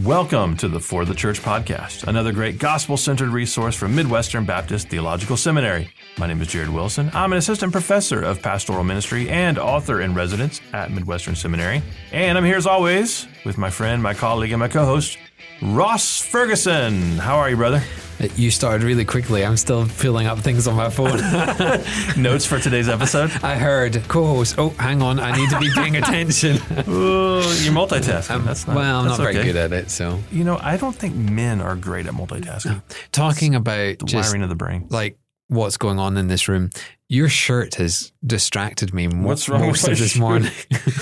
Welcome to the For the Church podcast, another great gospel centered resource from Midwestern Baptist Theological Seminary. My name is Jared Wilson. I'm an assistant professor of pastoral ministry and author in residence at Midwestern Seminary. And I'm here as always with my friend, my colleague, and my co host, Ross Ferguson. How are you, brother? You started really quickly. I'm still filling up things on my phone. Notes for today's episode? I heard co-host. Oh, hang on. I need to be paying attention. Ooh, you're multitasking. Um, that's not, well, I'm not very good at it. So, You know, I don't think men are great at multitasking. talking about The just wiring of the brain. like what's going on in this room, your shirt has distracted me What's wrong most with of this morning.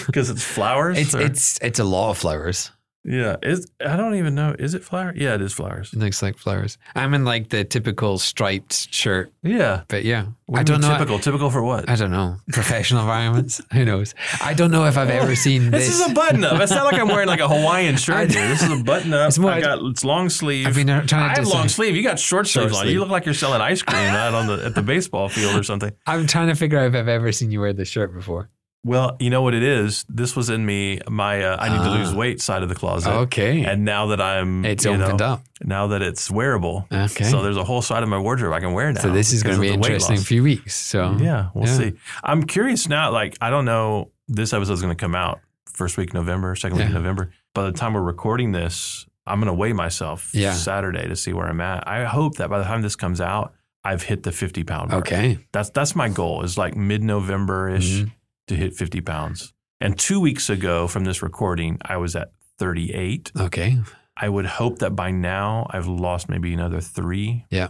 Because it's flowers? it's or- it's it's a lot of flowers. Yeah. Is I don't even know. Is it flowers? Yeah, it is flowers. It looks like flowers. I'm in like the typical striped shirt, Yeah. but yeah, I don't know. Typical. Typical for what? I don't know. Professional environments. Who knows? I don't know if I've ever seen This this. is a button up. It's not like I'm wearing like a Hawaiian shirt here. This is a button up. It's more- I got it's long sleeve. I've been trying to I have long sleeve. You got short sleeves on. sleeve. You look like you're selling ice cream out on the at the baseball field or something. I'm trying to figure out if I've ever seen you wear this shirt before. Well, you know what it is. This was in me my uh, I need to Ah. lose weight side of the closet. Okay. And now that I'm It's you opened know, up. Now that it's wearable. Okay. So there's a whole side of my wardrobe I can wear now. So this is going to be of the weight interesting few weeks. So Yeah, we'll Yeah. see. I'm curious now. Like, I don't know. This episode is going to come out first week November, second week Yeah. November. By the time we're recording this, I'm going to weigh myself Yeah. Saturday to see where I'm at. I hope that by the time this comes out, I've hit the 50 pound mark. okay. That's that's my goal. Is like mid November ish Mhm. To hit 50 pounds. And two weeks ago from this recording, I was at 38. Okay. I would hope that by now I've lost maybe another three. Yeah.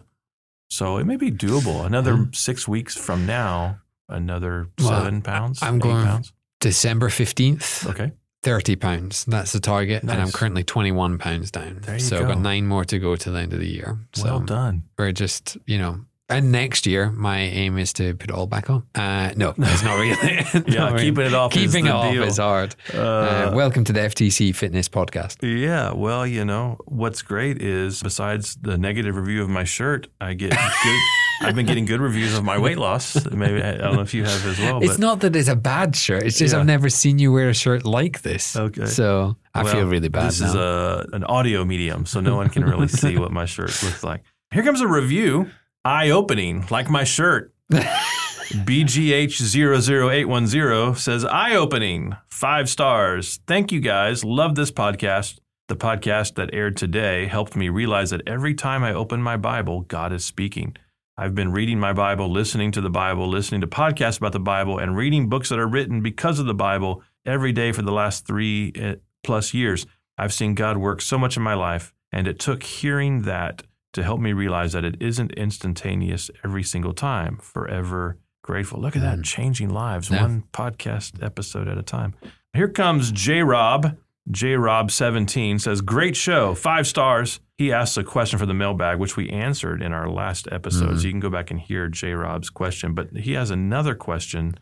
So it may be doable. Another Mhm. six weeks from now, another Well, seven pounds. I'm going- pounds. December 15th, Okay. 30 pounds. That's the target. And I'm currently 21 pounds down. There you so I've go. got nine more to go to the end of the year. So well done. we're just, you know, and next year, my aim is to put it all back on. Uh, no, it's not really. Yeah, Not really. keeping it off. Keeping is it off deal. is hard. Uh, Uh, welcome to the FTC Fitness Podcast. yeah. Well, you know what's great is besides the negative review of my shirt, I get good. I've been getting good reviews of my weight loss. Maybe I don't know if you have as well. It's not that it's a bad shirt. It's just Yeah. I've never seen you wear a shirt like this. Okay. So I Well, feel really bad This now. is a an audio medium, so no one can really see what my shirt looks like. Here comes a review. Eye opening, like my shirt. BGH00810 says, Eye opening, five stars. Thank you guys. Love this podcast. The podcast that aired today helped me realize that every time I open my Bible, God is speaking. I've been reading my Bible, listening to the Bible, listening to podcasts about the Bible, and reading books that are written because of the Bible every day for the last three eh, plus years. I've seen God work so much in my life, and it took hearing that to help me realize that it isn't instantaneous every single time. Forever grateful. Look at that, hmm. changing lives, Yeah. one podcast episode at a time. Here comes J Rob. J Rob 17 says, Great show, five stars. He asks a question for the mailbag, which we answered in our last episode. Mm-hmm. So you can go back and hear J Rob's question. But he has another question.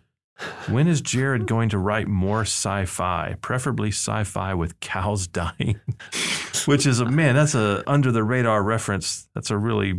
When is Jared going to write more sci fi, preferably sci fi with cows dying? which is a man, that's a under the radar reference. That's a really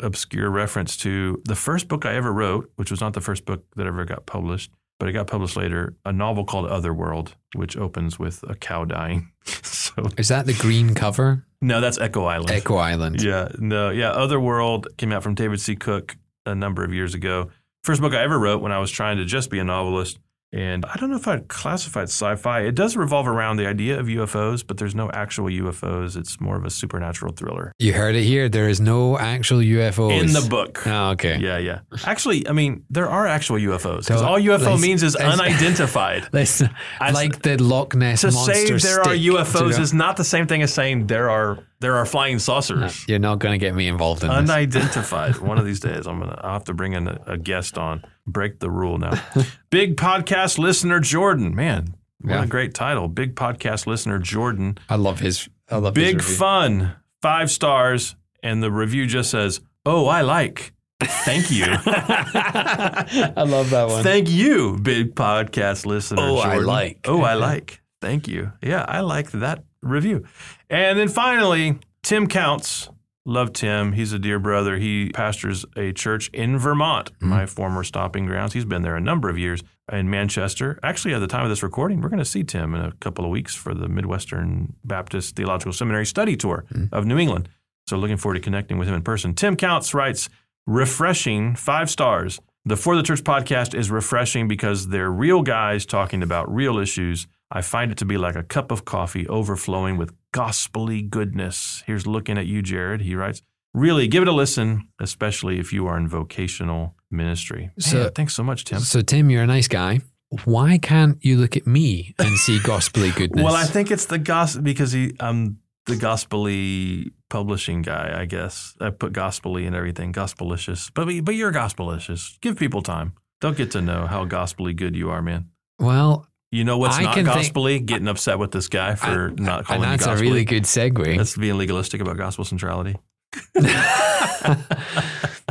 obscure reference to the first book I ever wrote, which was not the first book that ever got published, but it got published later, a novel called Otherworld, which opens with a cow dying. so Is that the green cover? no, that's Echo Island. Echo Island. Yeah, no, yeah. Otherworld came out from David C. Cook a number of years ago. First book I ever wrote when I was trying to just be a novelist. And I don't know if I'd classify it sci-fi. It does revolve around the idea of UFOs, but there's no actual UFOs. It's more of a supernatural thriller. You heard it here. There is no actual UFOs In the book. Oh, okay. Yeah, yeah. Actually, I mean, there are actual UFOs. Because So, all UFO means is unidentified. Listen, like the Loch Ness to say monster. there are UFOs is not the same thing as saying there are there are flying saucers. You're not going to get me involved in this. unidentified. One of these days, I'm gonna. I'll have to bring in a, a guest on. Break the rule now. Big podcast listener Jordan, man, what Yeah. a great title. Big podcast listener Jordan. I love his. I love his Big fun, five stars, and the review just says, "Oh, I like." Thank you. I love that one. Thank you, big podcast listener. Oh, I like. Oh, I like. Thank you. Yeah, I like that review. And then finally, Tim Counts Love Tim. He's a dear brother. He pastors a church in Vermont, mm-hmm. my former stomping grounds. He's been there a number of years in Manchester. Actually, at the time of this recording, we're going to see Tim in a couple of weeks for the Midwestern Baptist Theological Seminary study tour mm. of New England. So looking forward to connecting with him in person. Tim Counts writes, refreshing, five stars. The For the Church podcast is refreshing because they're real guys talking about real issues. I find it to be like a cup of coffee overflowing with gospely goodness. Here's looking at you, Jared. He writes, really give it a listen, especially if you are in vocational ministry. So- Man, thanks so much, Tim. So, Tim, you're a nice guy. Why can't you look at me and see gospelly goodness? Well, I think it's the gospel because he, I'm the gospelly publishing guy. I guess I put gospelly in everything, gospelicious. But but you're gospelicious. Give people time. They'll get to know how gospelly good you are, man. well, You know what's I not gospelly? think- Getting upset with this guy for not calling you that's a really good segue. That's being legalistic about gospel centrality. that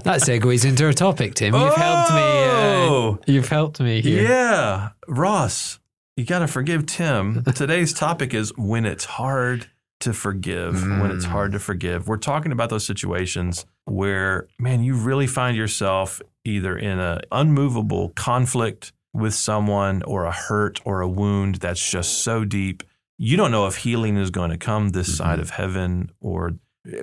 segues into our topic, Tim. You've helped me. Oh! Uh, you've helped me here. Yeah, Ross, you got to forgive Tim. Today's topic is when it's hard to forgive. When it's Mm. hard to forgive. We're talking about those situations where, man, you really find yourself either in an unmovable conflict with someone or a hurt or a wound that's just so deep. You don't know if healing is going to come this Mm-hmm. side of heaven or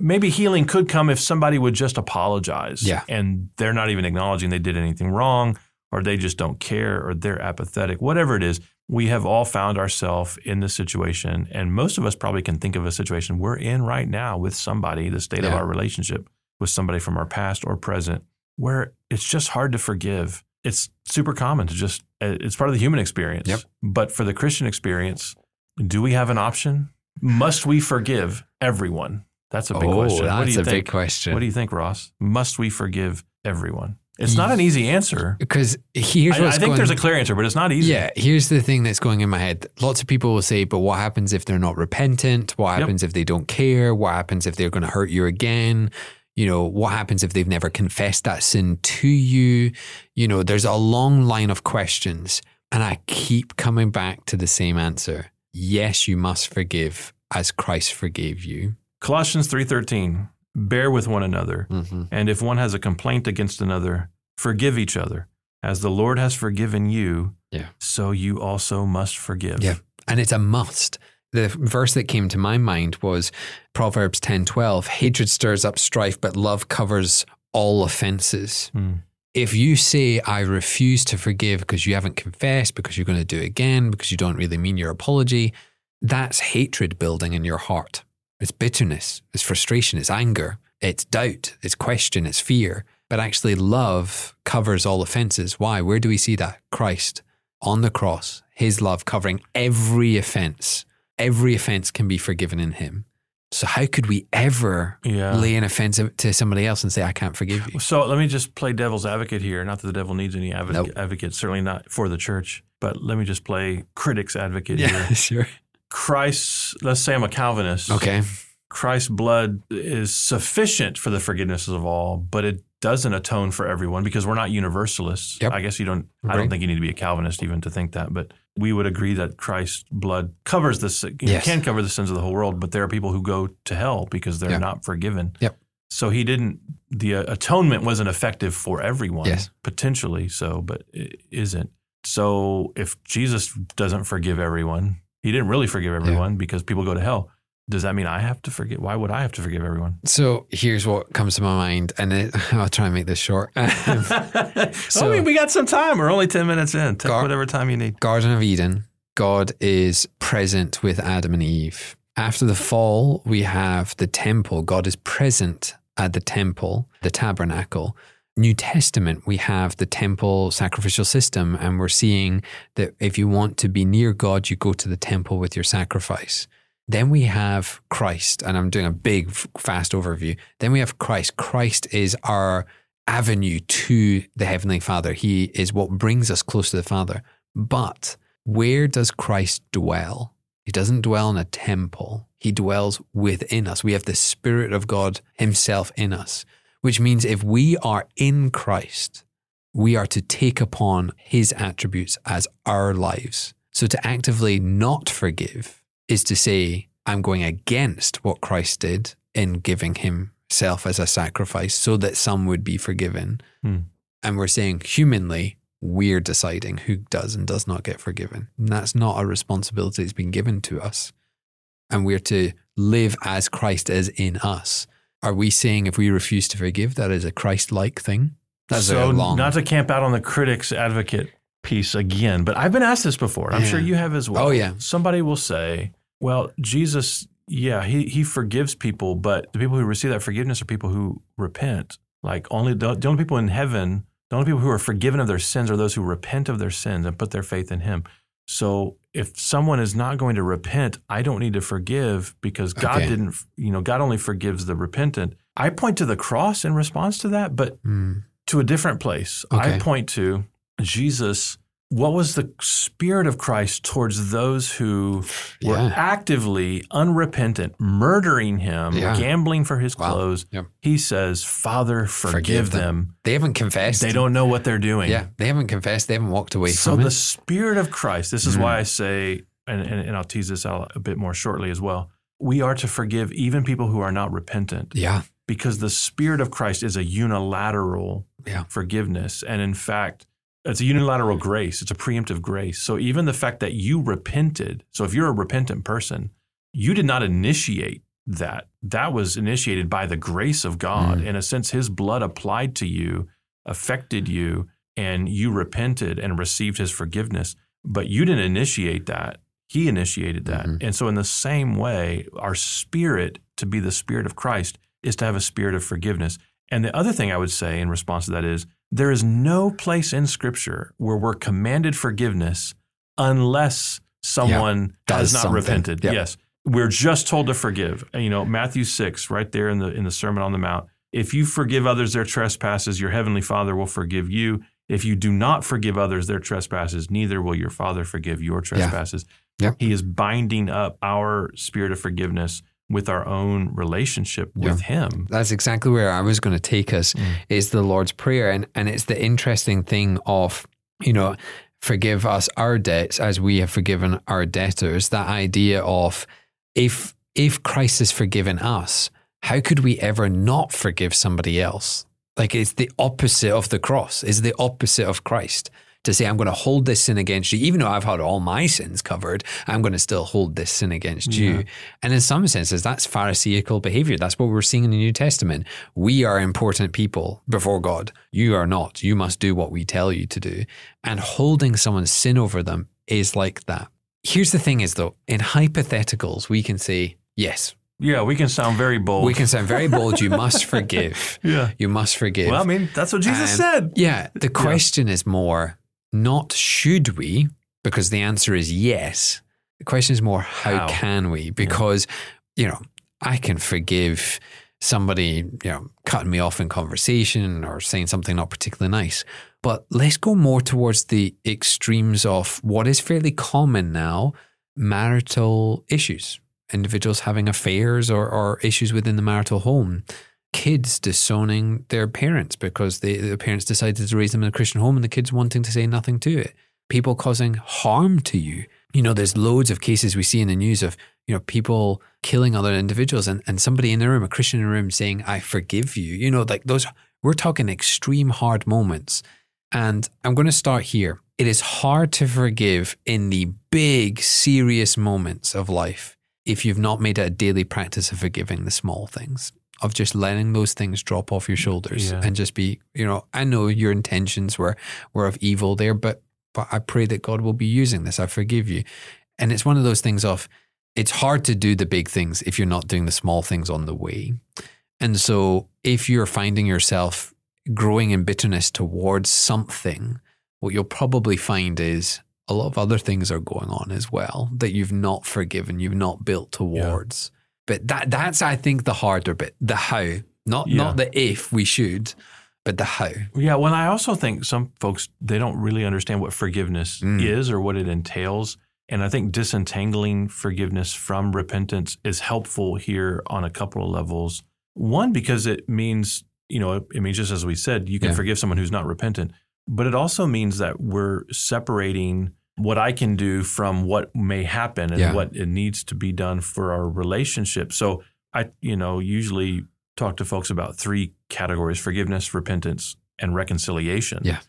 maybe healing could come if somebody would just apologize. Yeah. And they're not even acknowledging they did anything wrong or they just don't care or they're apathetic, whatever it is. We have all found ourselves in this situation. And most of us probably can think of a situation we're in right now with somebody, the state of our relationship with somebody from our past or present, where it's just hard to forgive. It's super common to just, uh, it's part of the human experience. Yep. But for the Christian experience, do we have an option? Must we forgive everyone? That's a big oh, question. that's what do you a think? big question. What do you think, Ross? Must we forgive everyone? It's not an easy answer. because here's I, I think going. there's a clear answer, but it's not easy. Yeah, here's the thing that's going in my head. Lots of people will say, but what happens if they're not repentant? What Yep. happens if they don't care? What happens if they're going to hurt you again? You know, what happens if they've never confessed that sin to you? You know, there's a long line of questions. And I keep coming back to the same answer. Yes, you must forgive as Christ forgave you. Colossians 3:13, bear with one another, Mm-hmm. and if one has a complaint against another, forgive each other. As the Lord has forgiven you, Yeah. so you also must forgive. Yeah. And it's a must. The verse that came to my mind was Proverbs 10:12, hatred stirs up strife, but love covers all offenses. Hmm. If you say I refuse to forgive because you haven't confessed, because you're going to do it again, because you don't really mean your apology, that's hatred building in your heart. It's bitterness, it's frustration, it's anger, it's doubt, it's question, it's fear. But actually, love covers all offenses. Why? Where do we see that? Christ on the cross, his love covering every offense. Every offense can be forgiven in him. So, how could we ever Yeah. lay an offense to somebody else and say, I can't forgive you? So let me just play devil's advocate here. Not that the devil needs any advocate, Nope. advocate, certainly not for the church, but let me just play critic's advocate here. Yeah, sure. Christ's, let's say I'm a Calvinist. Okay. Christ's blood is sufficient for the forgiveness of all, but it doesn't atone for everyone because we're not universalists. Yep. I guess you don't. I don't think you need to be a Calvinist even to think that, but we would agree that Christ's blood covers this. Yes. can cover the sins of the whole world, but there are people who go to hell because they're Yeah. not forgiven. Yep. So he didn't. The uh, atonement wasn't effective for everyone. Yes. potentially so, but it isn't. So if Jesus doesn't forgive everyone, he didn't really forgive everyone because people go to hell. Does that mean I have to forgive? Why would I have to forgive everyone? So here's what comes to my mind, and it, I'll try and make this short. I mean, we got some time. We're only 10 minutes in. Take Gar- whatever time you need. Garden of Eden, God is present with Adam and Eve. After the fall, we have the temple. God is present at the temple, the tabernacle. New Testament, we have the temple sacrificial system, and we're seeing that if you want to be near God, you go to the temple with your sacrifice. Then we have Christ, and I'm doing a big, fast overview. Then we have Christ. Christ is our avenue to the Heavenly Father. He is what brings us close to the Father. But where does Christ dwell? He doesn't dwell in a temple, He dwells within us. We have the Spirit of God Himself in us, which means if we are in Christ, we are to take upon His attributes as our lives. So to actively not forgive is to say, I'm going against what Christ did in giving himself as a sacrifice so that some would be forgiven. Hmm. And we're saying humanly, we're deciding who does and does not get forgiven. And that's not a responsibility that's been given to us. And we're to live as Christ is in us. Are we saying if we refuse to forgive, that is a Christ like thing? That's so a long. not to camp out on the critics advocate piece again, but I've been asked this before. I'm Yeah. sure you have as well. Oh, yeah. Somebody will say, "Well, Jesus, yeah, he he forgives people, but the people who receive that forgiveness are people who repent. Like only the, the only people in heaven, the only people who are forgiven of their sins are those who repent of their sins and put their faith in Him." So if someone is not going to repent, I don't need to forgive because God Okay. didn't, you know, God only forgives the repentant. I point to the cross in response to that, but Mm, to a different place. I point to Jesus. What was the spirit of Christ towards those who were actively unrepentant, murdering him, Yeah. gambling for his Wow. clothes? Yep. He says, Father, forgive, Forgive them. them. They haven't confessed. They don't know what they're doing. Yeah, they haven't confessed. They haven't walked away So from it. So the spirit of Christ, this is Mhm. why I say, and, and, and I'll tease this out a bit more shortly as well. We are to forgive even people who are not repentant Yeah, because the spirit of Christ is a unilateral Yeah. forgiveness. And in fact, it's a unilateral grace, it's a preemptive grace. So even the fact that you repented, so if you're a repentant person, you did not initiate that. That was initiated by the grace of God. Mm. In a sense, his blood applied to you, affected you, and you repented and received his forgiveness. But you didn't initiate that. He initiated that. Mhm. And so, in the same way, our spirit to be the spirit of Christ is to have a spirit of forgiveness. And the other thing I would say in response to that is there is no place in Scripture where we're commanded forgiveness unless someone has does not something. repented. Yes. We're just told to forgive. You know, Matthew 6, right there in the in the Sermon on the Mount. If you forgive others their trespasses, your heavenly Father will forgive you. If you do not forgive others their trespasses, neither will your Father forgive your trespasses. Yep. He is binding up our spirit of forgiveness with our own relationship with Him. that's exactly where I was going to take us. Mm. Is the Lord's prayer, and and it's the interesting thing of you know, forgive us our debts as we have forgiven our debtors. That idea of if if Christ has forgiven us, how could we ever not forgive somebody else? Like it's the opposite of the cross. It's the opposite of Christ. To say, I'm going to hold this sin against you, even though I've had all my sins covered, I'm going to still hold this sin against Yeah. you. And in some senses, that's Pharisaical behavior. That's what we're seeing in the New Testament. We are important people before God. You are not. You must do what we tell you to do. And holding someone's sin over them is like that. Here's the thing is though, in hypotheticals, we can say, yes, Yeah, we can sound very bold. we can sound very bold. You must forgive. Yeah. You must forgive. Well, I mean, that's what Jesus said. Yeah. The question is more not should we, because the answer is yes. The question is more how, How? can we? Because, you know, I can forgive somebody, you know, cutting me off in conversation or saying something not particularly nice. But let's go more towards the extremes of what is fairly common now marital issues, individuals having affairs or, or issues within the marital home kids disowning their parents because they, the parents decided to raise them in a Christian home and the kids wanting to say nothing to it. People causing harm to you. You know, there's loads of cases we see in the news of, you know, people killing other individuals and, and somebody in the room, a Christian in the room saying, I forgive you. You know, like those, we're talking extreme hard moments. And I'm going to start here. It is hard to forgive in the big, serious moments of life if you've not made it a daily practice of forgiving the small things of just letting those things drop off your shoulders Yeah. and just be, you know, I know your intentions were were of evil there, but but I pray that God will be using this. I forgive you. And it's one of those things of it's hard to do the big things if you're not doing the small things on the way. And so if you're finding yourself growing in bitterness towards something, what you'll probably find is a lot of other things are going on as well that you've not forgiven, you've not built towards. But that that's I think the harder bit, the how. Not Yeah. not the if we should, but the how. Yeah, well, I also think some folks they don't really understand what forgiveness Mm. is or what it entails, and I think disentangling forgiveness from repentance is helpful here on a couple of levels. One, because it means you know it, it means just as we said, you can Yeah. forgive someone who's not repentant, but it also means that we're separating what I can do from what may happen and Yeah. what it needs to be done for our relationship. So I, you know, usually talk to folks about three categories forgiveness, repentance, and reconciliation. Yeah.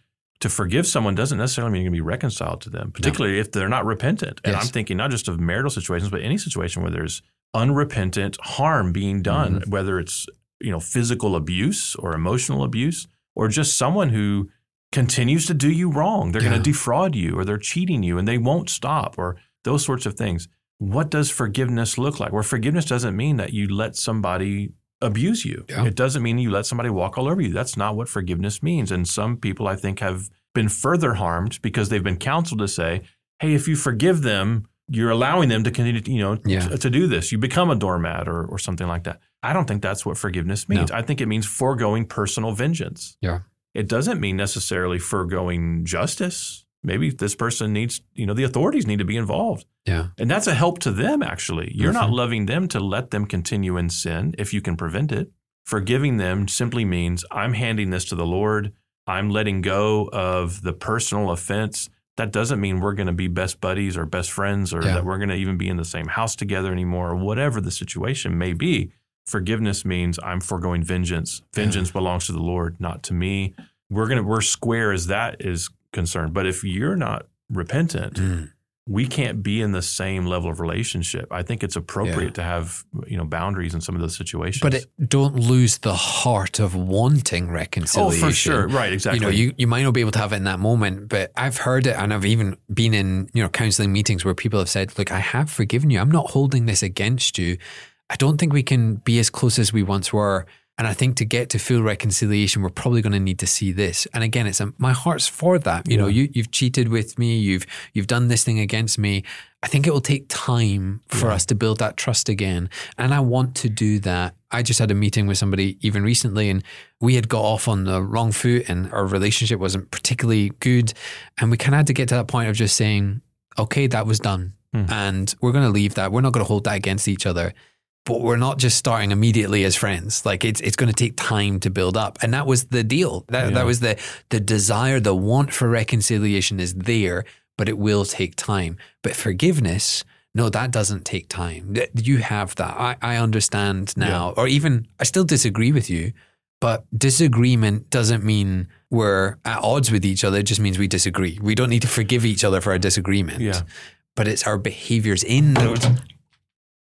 To forgive someone doesn't necessarily mean you're going to be reconciled to them, particularly if they're not repentant. And Yes. I'm thinking not just of marital situations, but any situation where there's unrepentant harm being done, Mm-hmm. whether it's you know physical abuse or emotional abuse, or just someone who continues to do you wrong. They're Yeah. going to defraud you, or they're cheating you, and they won't stop, or those sorts of things. What does forgiveness look like? Where forgiveness doesn't mean that you let somebody abuse you. Yeah. It doesn't mean you let somebody walk all over you. That's not what forgiveness means. And some people, I think, have been further harmed because they've been counseled to say, "Hey, if you forgive them, you're allowing them to continue, to, you know, Yeah. to, to do this. You become a doormat or or something like that." I don't think that's what forgiveness means. I think it means foregoing personal vengeance. Yeah. It doesn't mean necessarily foregoing justice. Maybe this person needs, you know, the authorities need to be involved. Yeah. And that's a help to them, actually. You're not Mhm. loving them to let them continue in sin if you can prevent it. Forgiving them simply means I'm handing this to the Lord. I'm letting go of the personal offense. That doesn't mean we're going to be best buddies or best friends or Yeah. that we're going to even be in the same house together anymore or whatever the situation may be. Forgiveness means I'm foregoing vengeance. Vengeance belongs to the Lord, not to me. We're to we're square as that is concerned. But if you're not repentant, Mm. we can't be in the same level of relationship. I think it's appropriate Yeah. to have you know boundaries in some of those situations. But it, don't lose the heart of wanting reconciliation. oh, for sure, right? Exactly. You know, you, you might not be able to have it in that moment, but I've heard it and I've even been in, you know, counseling meetings where people have said, look, I have forgiven you. I'm not holding this against you. I don't think we can be as close as we once were. And I think to get to full reconciliation, we're probably going to need to see this. And again, it's a, my heart's for that. You know, you, you've cheated with me. You've you've done this thing against me. I think it will take time for Yeah. us to build that trust again. And I want to do that. I just had a meeting with somebody even recently, and we had got off on the wrong foot, and our relationship wasn't particularly good. And we kind of had to get to that point of just saying, okay, that was done. Hmm. And we're going to leave that. We're not going to hold that against each other but we're not just starting immediately as friends. Like it's it's going to take time to build up, and that was the deal. That Yeah. that was the the desire, the want for reconciliation is there, but it will take time. But forgiveness, no, that doesn't take time. You have that. I, I understand now, or even I still disagree with you, but disagreement doesn't mean we're at odds with each other. It just means we disagree. We don't need to forgive each other for our disagreement. Yeah. But it's our behaviors in those.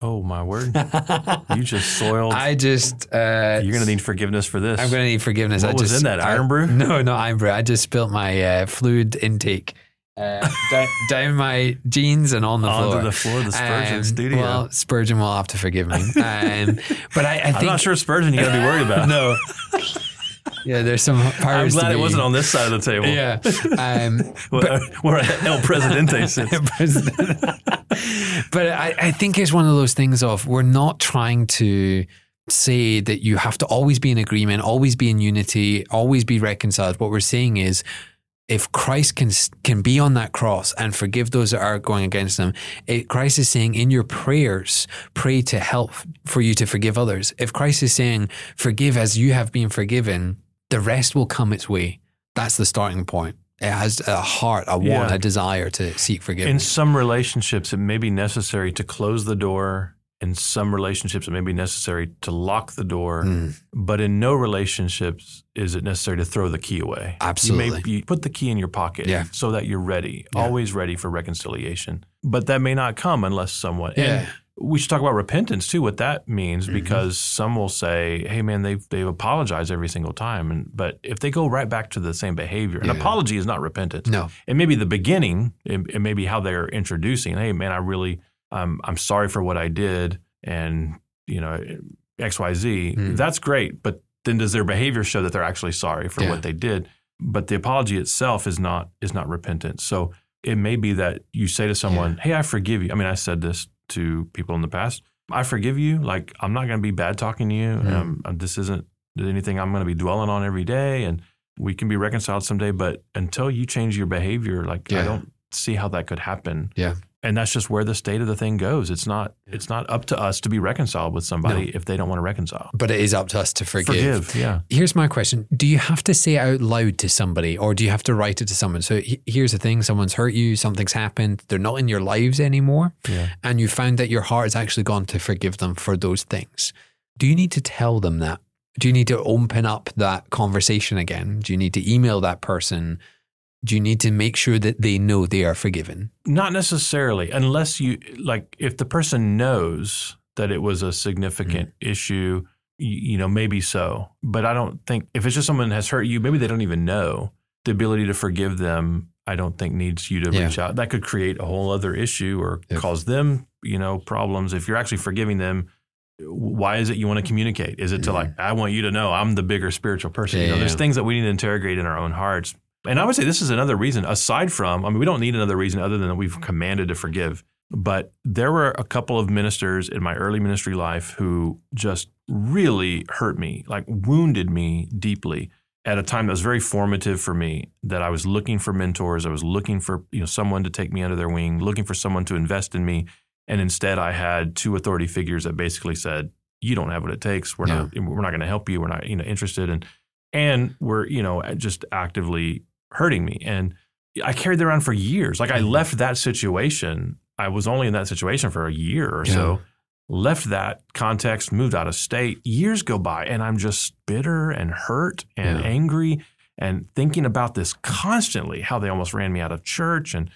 Oh my word, you just soiled. I just uh, You're going to need forgiveness for this. I'm going to need forgiveness. What I was just, in that, I- Irn-Bru? No, not Irn-Bru. I just spilt my uh, fluid intake uh, down, down my jeans and on the onto floor. Onto the floor of the Spurgeon Um, studio. Well, Spurgeon will have to forgive me. Um, but I, I I'm not sure Spurgeon. You got to be worried about. no. Yeah, there's some I'm glad it be. wasn't on this side of the table. Yeah, um, Where, where El Presidente sits. President. But I, I think it's one of those things of we're not trying to say that you have to always be in agreement, always be in unity, always be reconciled. What we're saying is if Christ can can be on that cross and forgive those that are going against them, it, Christ is saying in your prayers, pray to help for you to forgive others. If Christ is saying, forgive as you have been forgiven, the rest will come its way. That's the starting point. It has a heart, a want, Yeah. a desire to seek forgiveness. In some relationships, it may be necessary to close the door. In some relationships, it may be necessary to lock the door. Mm, But in no relationships is it necessary to throw the key away. You, absolutely. may, you put the key in your pocket Yeah. so that you're ready, Yeah. always ready for reconciliation. But that may not come unless someone. Yeah. We should talk about repentance too. What that means, Mhm. because some will say, "Hey, man, they've they've apologized every single time," and but if they go right back to the same behavior, an apology is not repentance. no. It may be the beginning. It, it may be how they're introducing. Hey, man, I really, um, I'm sorry for what I did, and you know, X, Y, Z. Hmm. That's great, but then does their behavior show that they're actually sorry for Yeah. what they did? But the apology itself is not is not repentance. So it may be that you say to someone, "Hey, I forgive you." I mean, I said this to people in the past. I forgive you. Like I'm not going to be bad talking to you. Hmm. Um, this isn't anything I'm going to be dwelling on every day, and we can be reconciled someday. But until you change your behavior, like I don't see how that could happen. Yeah. And that's just where the state of the thing goes. It's not. It's not up to us to be reconciled with somebody No. if they don't want to reconcile. But it is up to us to forgive. Forgive. Yeah. Here's my question Do you have to say it out loud to somebody or do you have to write it to someone? So here's the thing someone's hurt you, something's happened, they're not in your lives anymore, Yeah. and you found that your heart has actually gone to forgive them for those things. Do you need to tell them that? Do you need to open up that conversation again? Do you need to email that person? Do you need to make sure that they know they are forgiven? Not necessarily, unless you like if the person knows that it was a significant mm-hmm. issue, you, you know, maybe so. But I don't think if it's just someone has hurt you, maybe they don't even know. The ability to forgive them, I don't think needs you to Yeah. reach out. That could create a whole other issue or cause them, you know, problems. If you're actually forgiving them, why is it you want to communicate? Is it to like, I want you to know I'm the bigger spiritual person? you know, there's things that we need to interrogate in our own hearts. And I would say this is another reason, aside from, I mean, we don't need another reason other than that we've commanded to forgive. But there were a couple of ministers in my early ministry life who just really hurt me, like wounded me deeply at a time that was very formative for me that I was looking for mentors. I was looking for, you know, someone to take me under their wing, looking for someone to invest in me. And instead I had two authority figures that basically said, you don't have what it takes. We're not, we're not going to help you. We're not, you know, interested in, and were, you know, just actively hurting me. And I carried that around for years. Like I Mhm. left that situation. I was only in that situation for a year or Yeah. so. Left that context, moved out of state. Years go by, and I'm just bitter and hurt and Yeah. angry and thinking about this constantly. How they almost ran me out of church and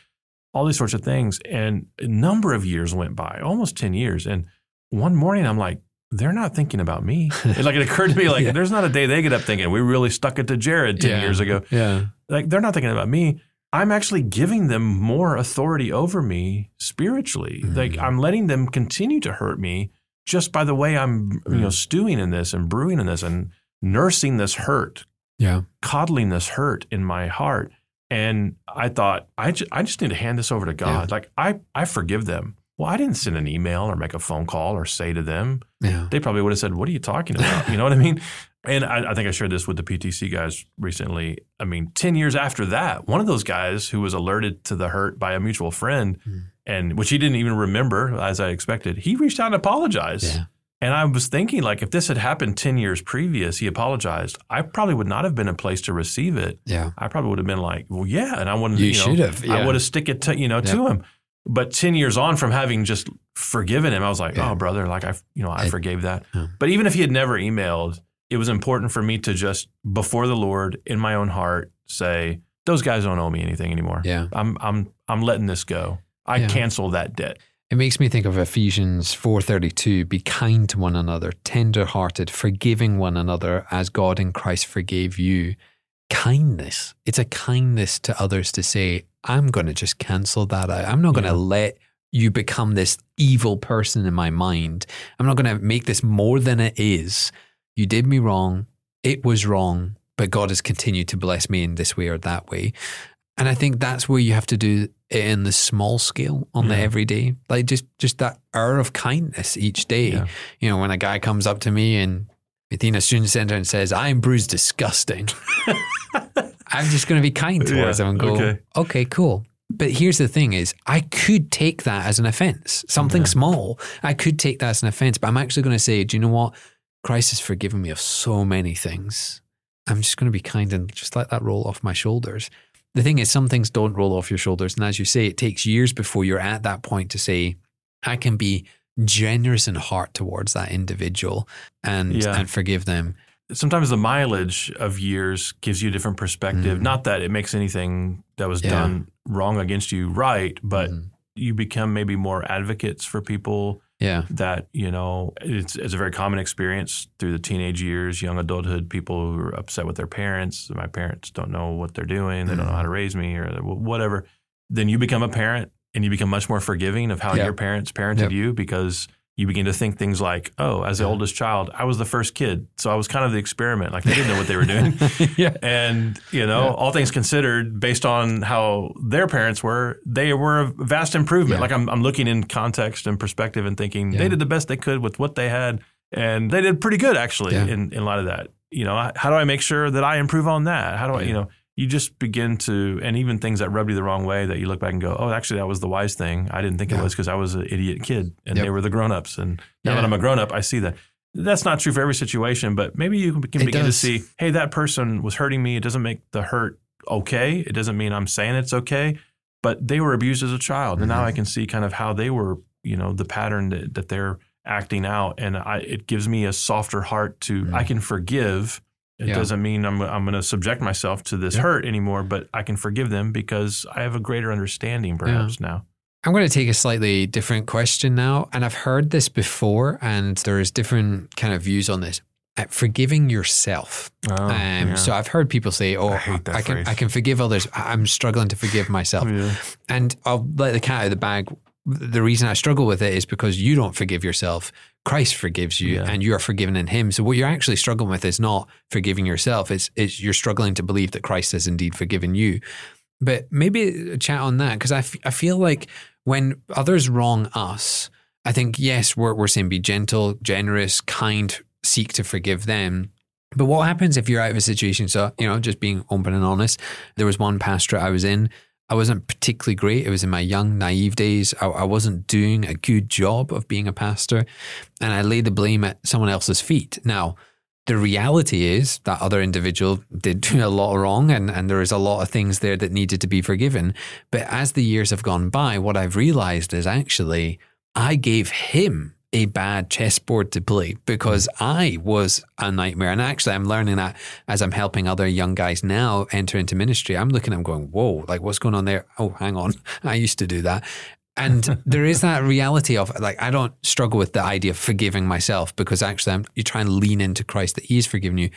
all these sorts of things. And a number of years went by, almost ten years. And one morning, I'm like, they're not thinking about me. Like it occurred to me, like Yeah. there's not a day they get up thinking we really stuck it to Jared ten Yeah. years ago Yeah. Like they're not thinking about me i'm actually giving them more authority over me spiritually like Mhm. i'm letting them continue to hurt me just by the way i'm you know Mhm. stewing in this and brewing in this and nursing this hurt Yeah. coddling this hurt in my heart and i thought i, ju- I just need to hand this over to god like i i forgive them well i didn't send an email or make a phone call or say to them Yeah. they probably would have said, "What are you talking about?" You know what I mean? And I, I think I shared this with the FTC guys recently. I mean, ten years after that, one of those guys who was alerted to the hurt by a mutual friend, Mm. and which he didn't even remember, as I expected, he reached out and apologized. Yeah. And I was thinking, like, if this had happened ten years previous, he apologized. I probably would not have been in a place to receive it. Yeah. I probably would have been like, "Well, yeah," and I wouldn't. You You, know, should have, I would have stick it to you know to him. But ten years on from having just forgiven him, I was like, Yeah. "Oh, brother, like I, you know, I It- forgave that." Yeah. But even if he had never emailed, it was important for me to just before the Lord in my own heart say, "Those guys don't owe me anything anymore. Yeah. I'm, I'm, I'm letting this go. I Yeah. cancel that debt." It makes me think of Ephesians 4:32, be kind to one another, tender-hearted, forgiving one another as God in Christ forgave you. Kindness. It's a kindness to others to say, I'm going to just cancel that out. I'm not going to Yeah. let you become this evil person in my mind. I'm not going to make this more than it is. You did me wrong. It was wrong, but God has continued to bless me in this way or that way. And I think that's where you have to do it in the small scale on the everyday, like just just that hour of kindness each day. Yeah. You know, when a guy comes up to me in Mathena Student Center and says, "Irn-Bru's disgusting," I'm just going to be kind towards Yeah, him and go, okay. "Okay, cool." But here's the thing: is I could take that as an offense, something Yeah. small. I could take that as an offense, but I'm actually going to say, "Do you know what? Christ has forgiven me of so many things. I'm just going to be kind and just let that roll off my shoulders." The thing is, some things don't roll off your shoulders. And as you say, it takes years before you're at that point to say, I can be generous in heart towards that individual and, Yeah. and forgive them. Sometimes the mileage of years gives you a different perspective. Mhm. Not that it makes anything that was Yeah. done wrong against you right, but Mhm. you become maybe more advocates for people yeah, that you know it's, it's a very common experience through the teenage years young adulthood people who are upset with their parents my parents don't know what they're doing they don't know how to mm. raise me or whatever then you become a parent and you become much more forgiving of how Yeah. your parents parented Yep. you because you begin to think things like oh as the oldest child i was the first kid so i was kind of the experiment like they didn't know what they were doing yeah, and you know, Yeah. all things considered, based on how their parents were, they were a vast improvement. Yeah. Like I'm, I'm looking in context and perspective and thinking they did the best they could with what they had, and they did pretty good actually in, in light of that. You know, how do I make sure that I improve on that? How do I, you know, you just begin to, and even things that rubbed you the wrong way that you look back and go, oh, actually that was the wise thing. I didn't think it was because I was an idiot kid and Yep. they were the grown ups. And now Yeah. that I'm a grown up, I see that. That's not true for every situation, but maybe you can It begin to see, hey, that person was hurting me. It doesn't make the hurt okay. It doesn't mean I'm saying it's okay, but they were abused as a child. And now Mhm. I can see kind of how they were, you know, the pattern that, that they're acting out, and I, it gives me a softer heart to Mm. I can forgive. It Yeah. doesn't mean I'm I'm going to subject myself to this Yeah. hurt anymore, but I can forgive them because I have a greater understanding, perhaps now. I'm going to take a slightly different question now. And I've heard this before, and there's different kind of views on this. At forgiving yourself. Oh, um, So I've heard people say, "Oh, I that can phrase. I can forgive others. I- I'm struggling to forgive myself." Yeah. And I'll let the cat out of the bag. The reason I struggle with it is because you don't forgive yourself. Christ forgives you, Yeah. and you are forgiven in Him. So what you're actually struggling with is not forgiving yourself. It's it's you're struggling to believe that Christ has indeed forgiven you. But maybe a chat on that because I, f- I feel like when others wrong us, I think yes, we're we're saying be gentle, generous, kind, seek to forgive them. But what happens if you're out of a situation? So, you know, just being open and honest, there was one pastor I was in. I wasn't particularly great. It was in my young, naive days. I, I wasn't doing a good job of being a pastor. And I laid the blame at someone else's feet. Now, the reality is that other individual did do a lot wrong and, and there is a lot of things there that needed to be forgiven. But as the years have gone by, what I've realized is actually I gave him a bad chessboard to play because I was a nightmare. And actually, I'm learning that as I'm helping other young guys now enter into ministry. I'm looking at them going, whoa, like what's going on there? Oh, hang on. I used to do that. And there is that reality of like, I don't struggle with the idea of forgiving myself because actually I'm, you try and lean into Christ that He's forgiven you.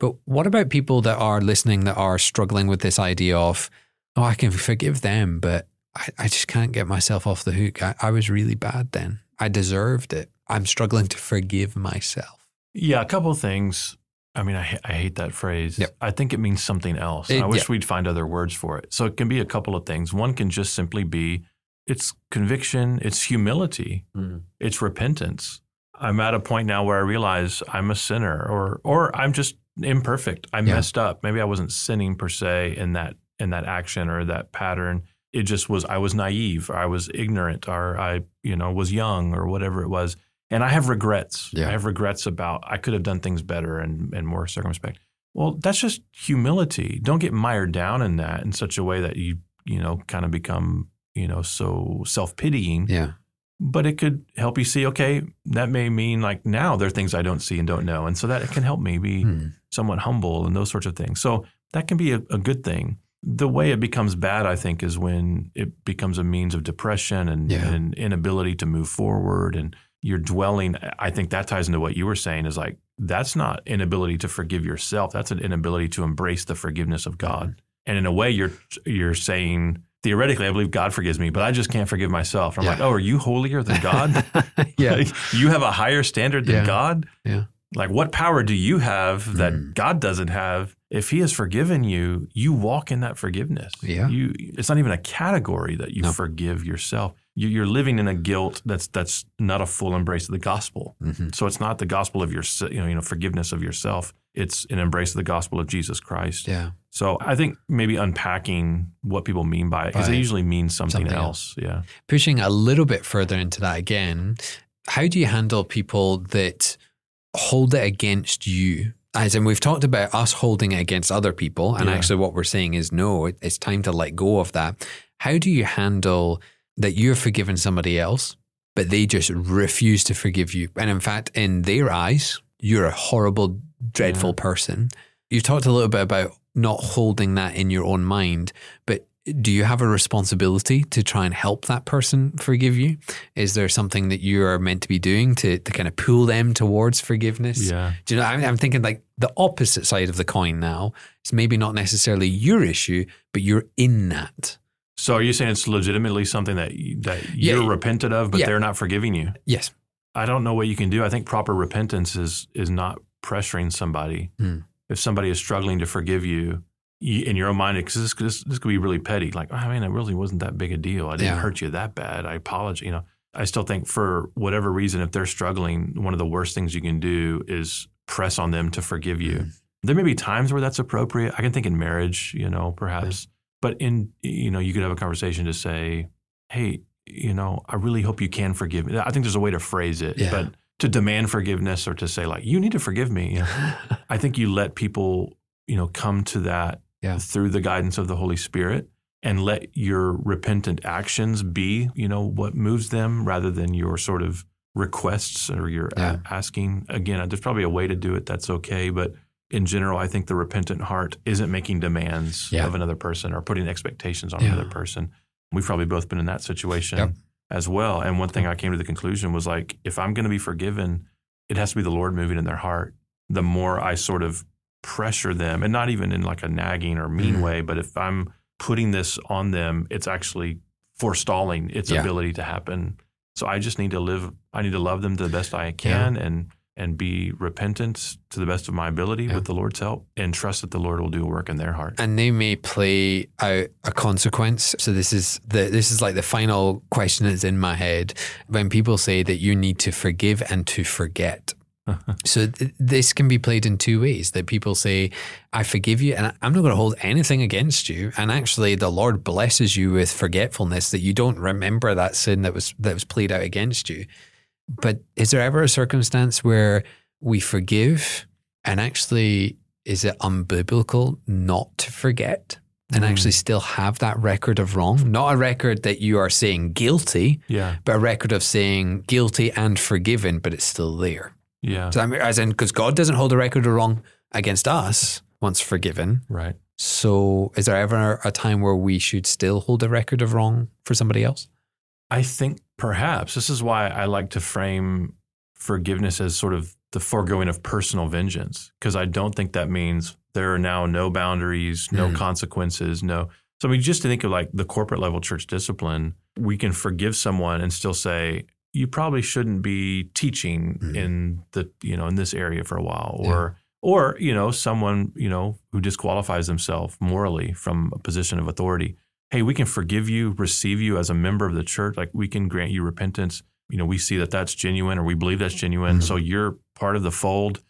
But what about people that are listening that are struggling with this idea of, oh, I can forgive them, but I, I just can't get myself off the hook. I, I was really bad then. I deserved it. I'm struggling to forgive myself. Yeah, a couple of things. I mean, I, I hate that phrase. Yep. I think it means something else. It- I wish yeah. we'd find other words for it. So it can be a couple of things. One can just simply be it's conviction, it's humility, mm-hmm. it's repentance. I'm at a point now where I realize I'm a sinner or or I'm just imperfect. I Yeah. messed up. Maybe I wasn't sinning per se in that in that action or that pattern. It just was I was naive or I was ignorant or I, you know, was young or whatever it was. And I have regrets. Yeah. I have regrets about I could have done things better and, and more circumspect. Well, that's just humility. Don't get mired down in that in such a way that you, you know, kind of become, you know, so self-pitying Yeah. but it could help you see okay that may mean like now there are things i don't see and don't know and so that it can help me be Hmm. somewhat humble and those sorts of things so that can be a, a good thing the way it becomes bad i think is when it becomes a means of depression and, Yeah. and inability to move forward and you're dwelling i think that ties into what you were saying is like that's not inability to forgive yourself that's an inability to embrace the forgiveness of god and in a way you're you're saying theoretically i believe god forgives me but i just can't forgive myself i'm Yeah. like oh are you holier than god yeah. like, you have a higher standard than Yeah. God. Yeah. Like, what power do you have that Mm. God doesn't have? If He has forgiven you, you walk in that forgiveness. Yeah. You. It's not even a category that you No. forgive yourself. You, you're living in a guilt that's that's not a full embrace of the gospel. Mhm. So it's not the gospel of your you know you know forgiveness of yourself. It's an embrace of the gospel of Jesus Christ. Yeah. So I think maybe unpacking what people mean by it because they usually mean something, something else. Yeah. Pushing a little bit further into that again, how do you handle people that hold it against you? As in, we've talked about us holding it against other people. And Yeah. actually, what we're saying is no, it's time to let go of that. How do you handle that you're forgiven somebody else, but they just refuse to forgive you? And in fact, in their eyes, you're a horrible, dreadful person. you've talked a little bit about not holding that in your own mind, but do you have a responsibility to try and help that person forgive you? Is there something that you are meant to be doing to, to kind of pull them towards forgiveness? Yeah. Do you know, I'm, I'm thinking like the opposite side of the coin now. It's maybe not necessarily your issue, but you're in that. So are you saying it's legitimately something that that Yeah. you're repentant of, but Yeah. they're not forgiving you? Yes. I don't know what you can do. I think proper repentance is is not pressuring somebody. Hmm. If somebody is struggling to forgive you in your own mind, because this, this this could be really petty. Like, I mean, it really wasn't that big a deal. I didn't Yeah. hurt you that bad. I apologize. You know, I still think for whatever reason, if they're struggling, one of the worst things you can do is press on them to forgive you. Mm. There may be times where that's appropriate. I can think in marriage, you know, perhaps, but in you know, you could have a conversation to say, "Hey, you know, I really hope you can forgive me." I think there's a way to phrase it, Yeah. but to demand forgiveness or to say like, "You need to forgive me," you know, I think you let people, you know, come to that Yeah. through the guidance of the Holy Spirit and let your repentant actions be, you know, what moves them rather than your sort of requests or you're a- asking. Again, there's probably a way to do it that's okay, but in general, I think the repentant heart isn't making demands Yeah. of another person or putting expectations on Yeah. another person. We've probably both been in that situation Yep. as well. And one thing I came to the conclusion was like, if I'm going to be forgiven, it has to be the Lord moving in their heart. The more I sort of pressure them, and not even in like a nagging or mean Mhm. way, but if I'm putting this on them, it's actually forestalling its Yeah. ability to happen. So I just need to live. I need to love them to the best I can, and and be repentant to the best of my ability Yeah. with the Lord's help, and trust that the Lord will do work in their heart. and they may play out a consequence. So this is the this is like the final question that's in my head when people say that you need to forgive and to forget. so th- this can be played in two ways. That people say, "I forgive you, and I'm not going to hold anything against you." And actually, the Lord blesses you with forgetfulness that you don't remember that sin that was that was played out against you. But is there ever a circumstance where we forgive and actually is it unbiblical not to forget and Mm. actually still have that record of wrong? Not a record that you are saying guilty, Yeah, but a record of saying guilty and forgiven, but it's still there. Yeah, So, I mean, as in, because God doesn't hold a record of wrong against us once forgiven. right. So, is there ever a time where we should still hold a record of wrong for somebody else? I think perhaps this is why I like to frame forgiveness as sort of the foregoing of personal vengeance, because I don't think that means there are now no boundaries, no Mm. consequences, no. So I mean, just to think of like the corporate level church discipline, we can forgive someone and still say, you probably shouldn't be teaching Mhm. in the you know in this area for a while, or or you know someone you know who disqualifies themselves morally from a position of authority hey, we can forgive you, receive you as a member of the church. Like we can grant you repentance. You know, we see that that's genuine or we believe that's genuine. Mhm. So you're part of the fold.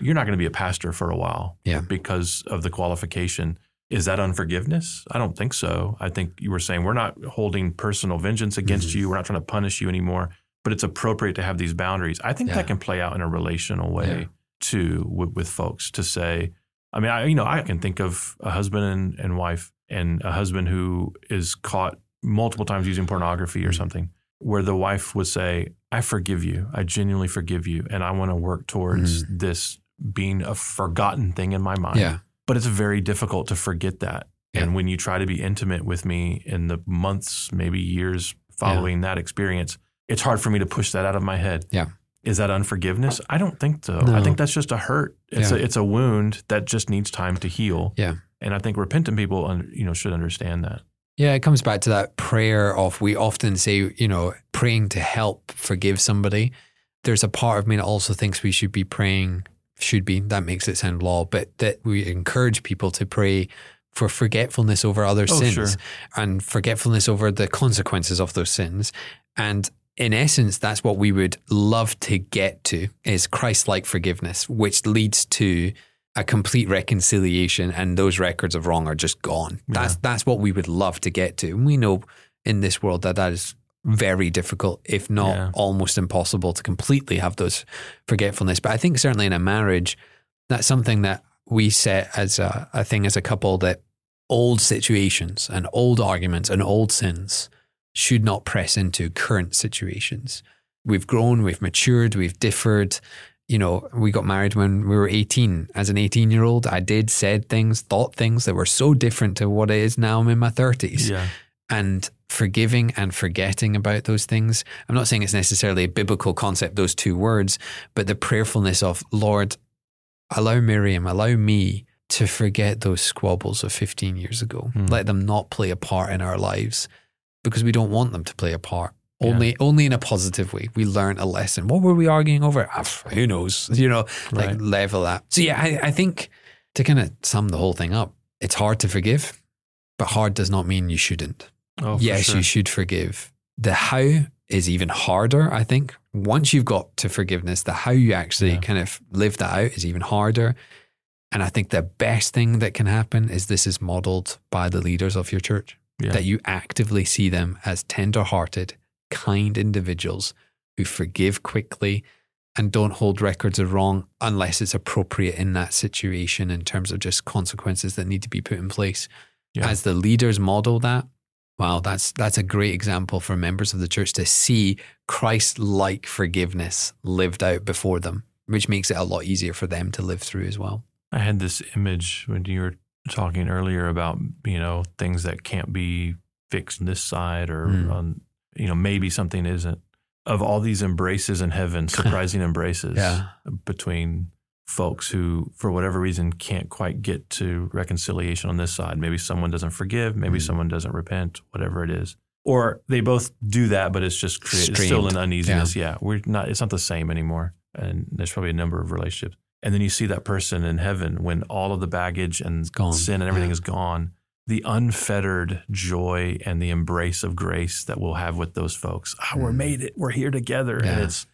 You're not going to be a pastor for a while Yeah. because of the qualification. Is that unforgiveness? I don't think so. I think you were saying we're not holding personal vengeance against Mhm. you. We're not trying to punish you anymore, but it's appropriate to have these boundaries. I think Yeah. that can play out in a relational way Yeah. too with, with folks to say, I mean, I, you know, I can think of a husband and, and wife and a husband who is caught multiple times using pornography or Mhm. something, where the wife would say, I forgive you. I genuinely forgive you. And I want to work towards this being a forgotten thing in my mind. Yeah. But it's very difficult to forget that. Yeah. And when you try to be intimate with me in the months, maybe years following that experience, it's hard for me to push that out of my head. Yeah. Is that unforgiveness? I don't think so. No. I think that's just a hurt. It's Yeah. a it's a wound that just needs time to heal. Yeah. And I think repentant people, you know, should understand that. Yeah, it comes back to that prayer of we often say, you know, praying to help forgive somebody. There's a part of me that also thinks we should be praying, should be, that makes it sound law, but that we encourage people to pray for forgetfulness over other Oh, sins sure. and forgetfulness over the consequences of those sins. And in essence, that's what we would love to get to is Christ-like forgiveness, which leads to a complete reconciliation and those records of wrong are just gone. That's that's what we would love to get to. And we know in this world that that is very difficult, if not Yeah. almost impossible to completely have those forgetfulness. But I think certainly in a marriage, that's something that we set as a, a thing as a couple that old situations and old arguments and old sins should not press into current situations. We've grown, we've matured, we've differed. You know, we got married when we were 18. As an 18 year old, I did, said things, thought things that were so different to what it is now I'm in my 30s Yeah. and forgiving and forgetting about those things. I'm not saying it's necessarily a biblical concept, those two words, but the prayerfulness of, Lord, allow Miriam, allow me to forget those squabbles of 15 years ago. Hmm. Let them not play a part in our lives because we don't want them to play a part. Yeah. Only, only in a positive way. We learn a lesson. What were we arguing over? Ah, who knows? You know, like Right. level that. So yeah, I, I think to kind of sum the whole thing up, it's hard to forgive, but hard does not mean you shouldn't Oh, yes, sure. you should forgive. The how is even harder, I think. Once you've got to forgiveness, the how you actually Yeah. kind of live that out is even harder. And I think the best thing that can happen is this is modeled by the leaders of your church, Yeah. that you actively see them as tender hearted, kind individuals who forgive quickly and don't hold records of wrong unless it's appropriate in that situation in terms of just consequences that need to be put in place. Yeah. As the leaders model that, Wow, that's that's a great example for members of the church to see Christ-like forgiveness lived out before them, which makes it a lot easier for them to live through as well. I had this image when you were talking earlier about you know things that can't be fixed on this side or Mm. on you know maybe something isn't. Of all these embraces in heaven surprising embraces Yeah. between folks who for whatever reason can't quite get to reconciliation on this side. Maybe someone doesn't forgive maybe Mm. someone doesn't repent whatever it is. Or they both do that but it's just created it's still an uneasiness. Yeah we're not it's not the same anymore. And there's probably a number of relationships and then you see that person in heaven when all of the baggage and gone. sin and everything Yeah. is gone the unfettered joy and the embrace of grace that we'll have with those folks ah, we're Mm. made it we're here together and it's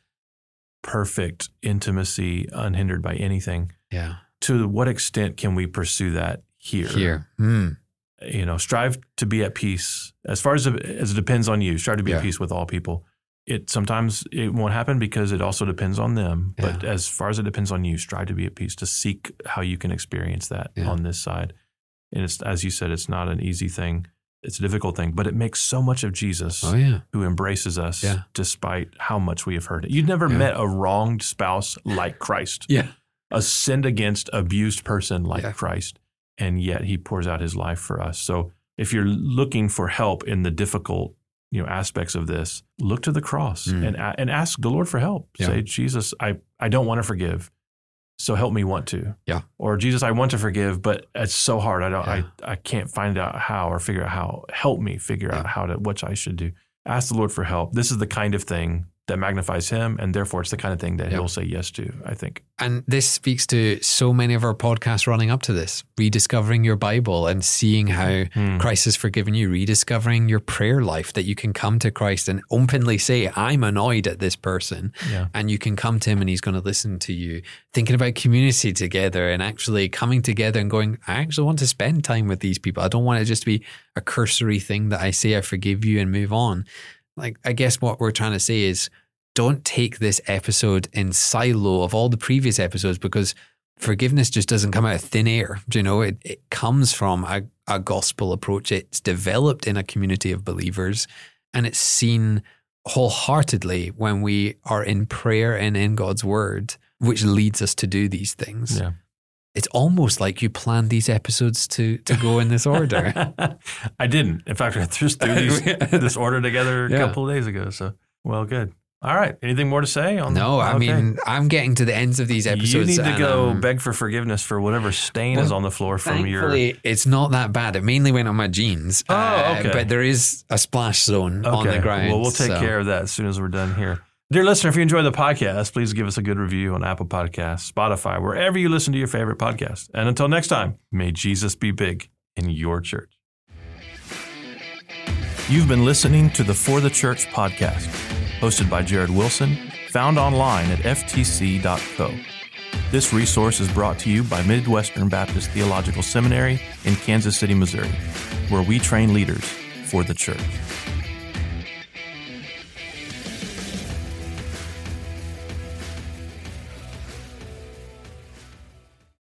perfect intimacy unhindered by anything Yeah. to what extent can we pursue that here Here. Mm. you know strive to be at peace as far as as it depends on you strive to be Yeah. at peace with all people it sometimes it won't happen because it also depends on them but as far as it depends on you strive to be at peace to seek how you can experience that Yeah. on this side and it's as you said it's not an easy thing it's a difficult thing but it makes so much of jesus Oh yeah. who embraces us Yeah. despite how much we have hurt it you've never Yeah. met a wronged spouse like christ Yeah. a sinned against, abused person like Yeah. Christ, and yet He pours out His life for us. So if you're looking for help in the difficult, you know, aspects of this, look to the cross Mm. and and ask the Lord for help. Yeah. Say, Jesus, I I don't want to forgive, so help me want to. Yeah. Or Jesus, I want to forgive, but it's so hard. I don't. Yeah. I I can't find out how or figure out how. Help me figure out how to what I should do. Ask the Lord for help. This is the kind of thing that magnifies Him, and therefore it's the kind of thing that Yeah. He'll say yes to. I think. And this speaks to so many of our podcasts running up to this, rediscovering your Bible and seeing how Hmm. Christ has forgiven you, rediscovering your prayer life that you can come to Christ and openly say, I'm annoyed at this person. Yeah. And you can come to him and he's going to listen to you. Thinking about community together and actually coming together and going, I actually want to spend time with these people. I don't want it just to be a cursory thing that I say, I forgive you and move on. Like, I guess what we're trying to say is don't take this episode in silo of all the previous episodes because forgiveness just doesn't come out of thin air. Do you know, it, it comes from a, a gospel approach. It's developed in a community of believers and it's seen wholeheartedly when we are in prayer and in God's word, which leads us to do these things. Yeah. It's almost like you planned these episodes to to go in this order. I didn't. In fact, I just threw these, this order together a Yeah. couple of days ago. So, well, good. All right. Anything more to say on no, I okay. mean I'm getting to the ends of these episodes. you need to go um, beg for forgiveness for whatever stain is on the floor from your. It's not that bad. It mainly went on my jeans. Oh, uh, okay. but there is a splash zone on the ground. Well, we'll take so- care of that as soon as we're done here. Dear listener, if you enjoy the podcast, please give us a good review on Apple Podcasts, Spotify, wherever you listen to your favorite podcast. And until next time, may Jesus be big in your church. You've been listening to the For the Church podcast, hosted by Jared Wilson, found online at ftc.co. This resource is brought to you by Midwestern Baptist Theological Seminary in Kansas City, Missouri, where we train leaders for the church.